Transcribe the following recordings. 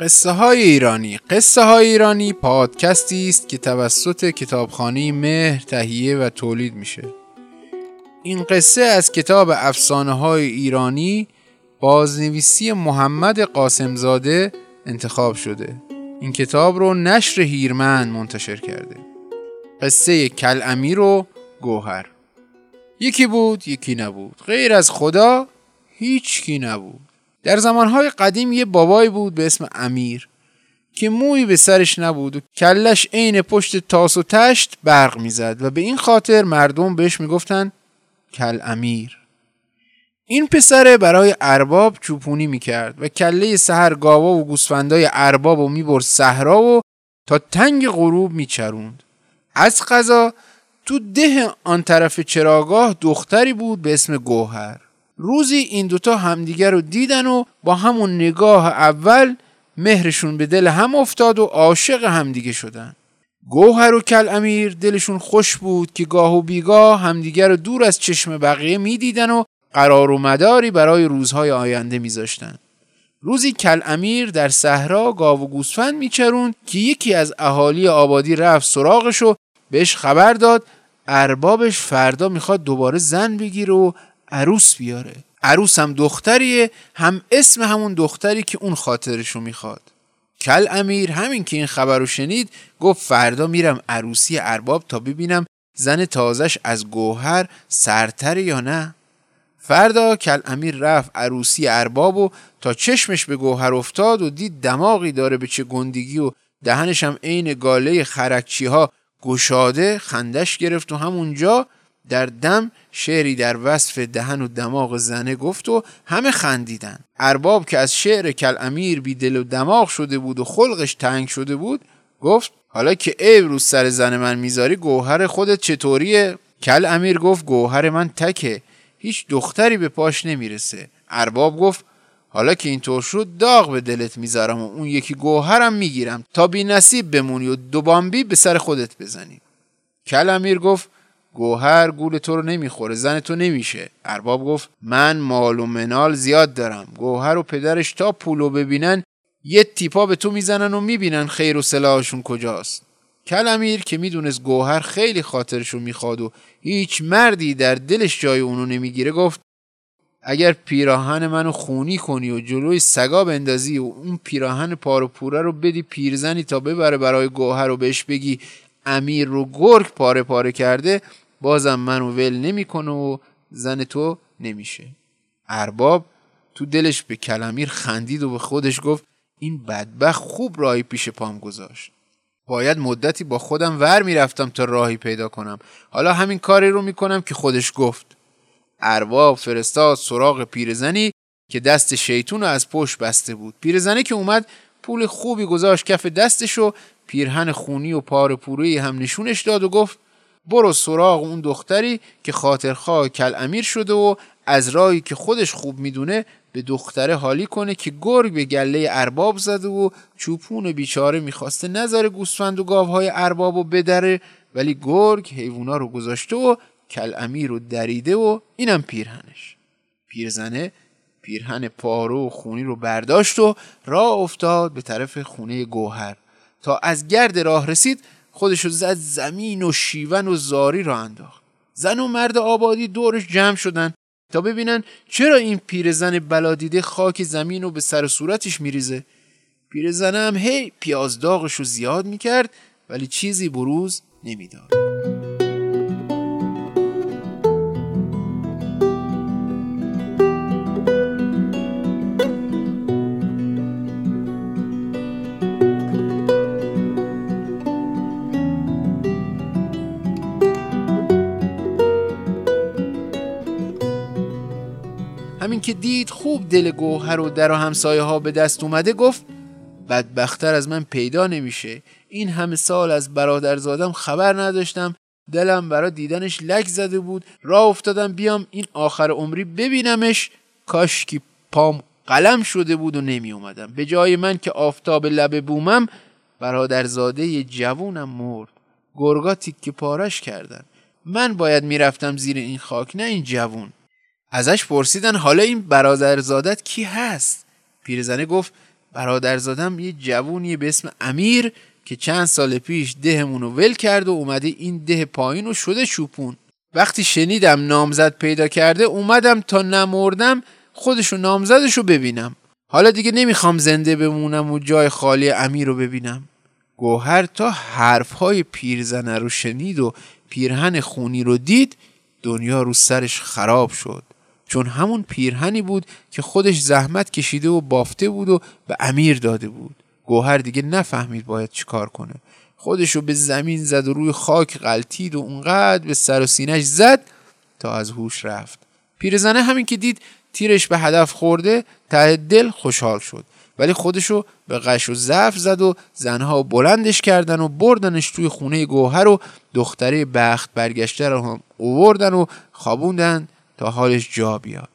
قصه های ایرانی. قصه های ایرانی پادکستی است که توسط کتابخانه مهر تهیه و تولید میشه. این قصه از کتاب افسانه های ایرانی بازنویسی محمد قاسمزاده انتخاب شده. این کتاب رو نشر هیرمن منتشر کرده. قصه کل امیر و گوهر. یکی بود یکی نبود. غیر از خدا هیچ کی نبود. در زمانهای قدیم یه بابایی بود به اسم امیر که موی به سرش نبود و کلش عین پشت تاس و تشت برق می‌زد و به این خاطر مردم بهش می‌گفتن کل امیر. این پسره برای ارباب چوپونی می‌کرد و کله سهر گاوا و گوسفندای ارباب و می‌برد صحرا و تا تنگ غروب میچروند. از قضا تو ده آن طرف چراگاه دختری بود به اسم گوهر. روزی این دوتا همدیگر رو دیدن و با همون نگاه اول مهرشون به دل هم افتاد و عاشق همدیگه شدن. گوهر و کل امیر دلشون خوش بود که گاه و بیگاه همدیگر رو دور از چشم بقیه می‌دیدن و قرار و مداری برای روزهای آینده میذاشتن. روزی کل امیر در صحرا گاو و گوسفند میچروند که یکی از اهالی آبادی رفت سراغش و بهش خبر داد اربابش فردا می‌خواد دوباره زن بگیره و عروس بیاره. عروس هم دختریه هم اسم همون دختری که اون خاطرشو می‌خواد. کل امیر همین که این خبر رو شنید گفت فردا میرم عروسی ارباب تا ببینم زن تازش از گوهر سرتر یا نه. فردا کل امیر رفت عروسی ارباب و تا چشمش به گوهر افتاد و دید دماغی داره به چه گندگی و دهنش هم عین گاله خرکچی ها گشاده خندش گرفت و همونجا در دم شعری در وصف دهن و دماغ زنه گفت و همه خندیدن ارباب که از شعر کل امیر بی دل و دماغ شده بود و خلقش تنگ شده بود گفت حالا که عیب رو سر زن من می‌ذاری گوهر خودت چطوریه؟ کل امیر گفت گوهر من تکه هیچ دختری به پاش نمی‌رسه. ارباب گفت حالا که اینطور شد داغ به دلت می‌ذارم و اون یکی گوهرم می‌گیرم تا بی نصیب بمونی و دو بامبی به سر خودت بزنی. کل امیر گفت گوهر گول تو رو نمی‌خوره زن تو نمیشه. ارباب گفت من مال و منال زیاد دارم. گوهر و پدرش تا پولو ببینن یه تیپا به تو می‌زنن و می‌بینن خیر و سلاحشون کجاست. کل امیر که می‌دونست گوهر خیلی خاطرشو می‌خواد و هیچ مردی در دلش جای اونو نمی‌گیره گفت اگر پیراهن منو خونی کنی و جلوی سگا بندازی و اون پیراهن پارو پوره رو بدی پیرزنی تا ببره برای گوهر رو بهش بگی امیر رو گرگ پاره پاره کرده بازم منو ول نمی‌کنه و زن تو نمیشه. ارباب تو دلش به کلمیر خندید و به خودش گفت این بدبخت خوب راهی پیش پام گذاشت. باید مدتی با خودم ور می‌رفتم تا راهی پیدا کنم. حالا همین کاری رو می‌کنم که خودش گفت. ارباب فرستاد سراغ پیرزنی که دست شیطون رو از پشت بسته بود. پیرزنی که اومد پول خوبی گذاشت کف دستش و پیرهن خونی و پار پوری هم نشونش داد و گفت برو سراغ اون دختری که خاطرخواه کل امیر شده و از راهی که خودش خوب می‌دونه به دختره حالی کنه که گرگ به گله ارباب زده و چوپون بیچاره می‌خواسته نظر گوسفند و گاوهای ارباب و بدره ولی گرگ حیوونا رو گذاشته و کل امیر رو دریده و اینم پیرهنش. پیرزنه پیرهن پارو و خونی رو برداشت و راه افتاد به طرف خونه گوهر. تا از گرد راه رسید خودشو زد زمین و شیون و زاری را انداخت. زن و مرد آبادی دورش جمع شدن تا ببینن چرا این پیرزن بلادیده خاک زمین رو به سر صورتش میریزه. پیرزن هم هی پیاز داغش رو زیاد می‌کرد ولی چیزی بروز نمی‌داد. دید خوب دل گوهر و در و همسایه ها به دست اومده گفت بدبختر از من پیدا نمیشه. این همه سال از برادرزادم خبر نداشتم. دلم برا دیدنش لک زده بود. راه افتادم بیام این آخر عمری ببینمش. کاش که پام قلم شده بود و نمی اومدم به جای من که آفتاب لب بومم برادرزاده جوونم مرد. گرگا تیک پارش کردن. من باید می‌رفتم زیر این خاک نه این جوون. ازش پرسیدن حالا این برادرزادت کی هست؟ پیرزنه گفت برادرزادم یه جوونی به اسم امیر که چند سال پیش دهمون رو ول کرد و اومده این ده پایین و شده شوپون. وقتی شنیدم نامزد پیدا کرده اومدم تا نمردم خودشو نامزدش رو ببینم. حالا دیگه نمی‌خوام زنده بمونم و جای خالی امیر رو ببینم. گوهر تا حرفهای پیرزنه رو شنید و پیرهن خونی رو دید دنیا رو سرش خراب شد. چون همون پیرهنی بود که خودش زحمت کشیده و بافته بود و به امیر داده بود. گوهر دیگه نفهمید باید چیکار کنه. خودشو به زمین زد و روی خاک غلطید و اونقدر به سر و سینش زد تا از هوش رفت. پیرزنه همین که دید تیرش به هدف خورده ته دل خوشحال شد. ولی خودشو به قش و ضعف زد و زنها بلندش کردن و بردنش توی خونه گوهر و دختره بخت برگشته رو هم اووردن و خوابوندن. تا حالش جا بیاد.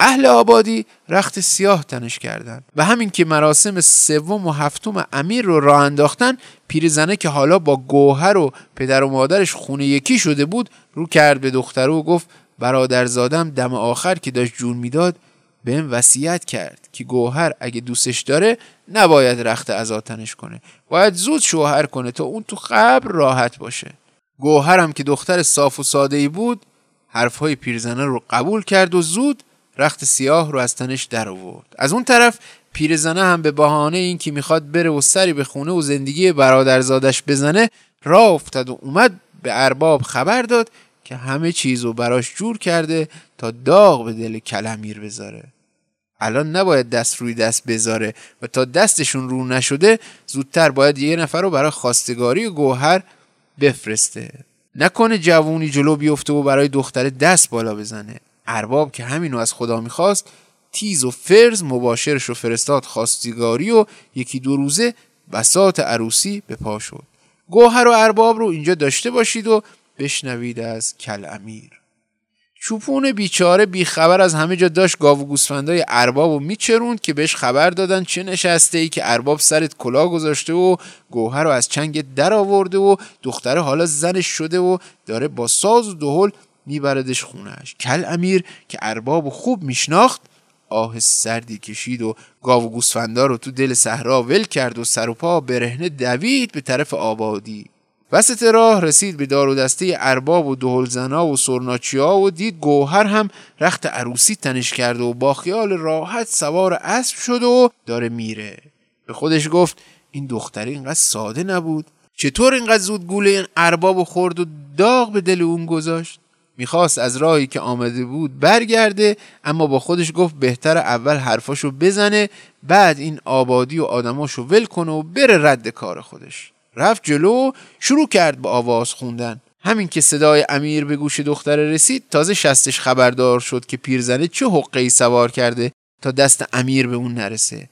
اهل آبادی رخت سیاه تنش کردند و همین که مراسم سوم و هفتم امیر رو راه انداختن پیرزنه که حالا با گوهر و پدر و مادرش خونه یکی شده بود رو کرد به دختره و گفت برادرزادم دم آخر که داشت جون می‌داد بهم وصیت کرد که گوهر اگه دوستش داره نباید رخت ازاتنش کنه. باید زود شوهر کنه تا اون تو قبر راحت باشه. گوهرم که دختر صاف و ساده ای بود حرفهای پیرزنه رو قبول کرد و زود رخت سیاه رو از تنش در آورد. از اون طرف پیرزنه هم به بهانه اینکه می‌خواد بره و سری به خونه و زندگی برادرزادش بزنه راه افتاد و اومد به ارباب خبر داد که همه چیز رو براش جور کرده تا داغ به دل کلمیر بذاره. الان نباید دست روی دست بذاره و تا دستشون رو نشده زودتر باید یه نفر رو برای خواستگاری گوهر بفرسته. نکنه جوونی جلو بیفته و برای دختر دست بالا بزنه. ارباب که همینو از خدا می‌خواست تیز و فرز مباشرش رو فرستاد خواستگاری و یکی دو روزه بسات عروسی به پا شد. گوهر و ارباب رو اینجا داشته باشید و بشنوید از کل امیر چوپون بیچاره بیخبر از همه جا داشت گاو و گوسفندای ارباب و میچروند که بهش خبر دادن چه نشسته ای که ارباب سرت کلاه گذاشته و گوهر رو از چنگ در آورده و دختره حالا زنش شده و داره با ساز و دهل میبردش خونش کل امیر که ارباب خوب میشناخت آه سردی کشید و گاو و گوسفندا رو تو دل صحرا ول کرد و سر و پا برهنه دوید به طرف آبادی. وسط راه رسید به دار و دسته ارباب و دهلزنا و سرناچیا و دید گوهر هم رخت عروسی تنش کرده و با خیال راحت سوار اسب شد و داره میره. به خودش گفت این دختری اینقدر ساده نبود. چطور اینقدر زود گوله این ارباب خورد و داغ به دل اون گذاشت؟ می‌خواست از راهی که آمده بود برگرده اما با خودش گفت بهتر اول حرفاشو بزنه بعد این آبادی و آدماشو ول کنه و بره رد کار خودش. رفت جلو شروع کرد به آواز خوندن. همین که صدای امیر به گوش دختره رسید تازه شستش خبردار شد که پیرزنه چه حقه سوار کرده تا دست امیر به اون نرسه.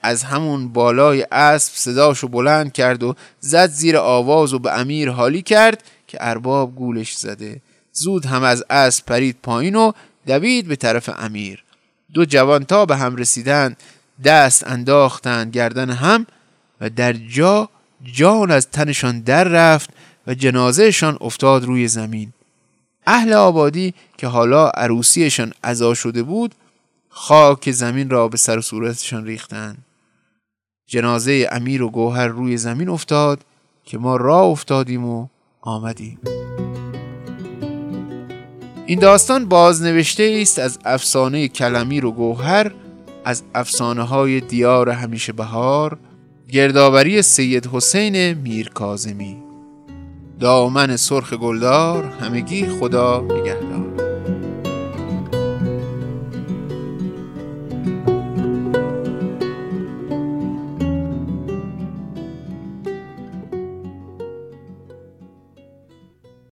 از همون بالای اسب صداشو بلند کرد و زد زیر آواز و به امیر حالی کرد که ارباب گولش زده. زود هم از اسب پرید پایین و دوید به طرف امیر. دو جوان تا به هم رسیدن دست انداختند گردن هم و در جا جان از تنشان در رفت و جنازهشان افتاد روی زمین. اهل آبادی که حالا عروسیشان عزا شده بود خاک زمین را به سر و صورتشان ریختند جنازه امیر و گوهر روی زمین افتاد که ما راه افتادیم و آمدیم. این داستان بازنوشته است از افسانه کلمیر و گوهر از افسانه های دیار همیشه بهار گردآوری سید حسین میرکازمی دامن سرخ گلدار همگی خدا نگهدار.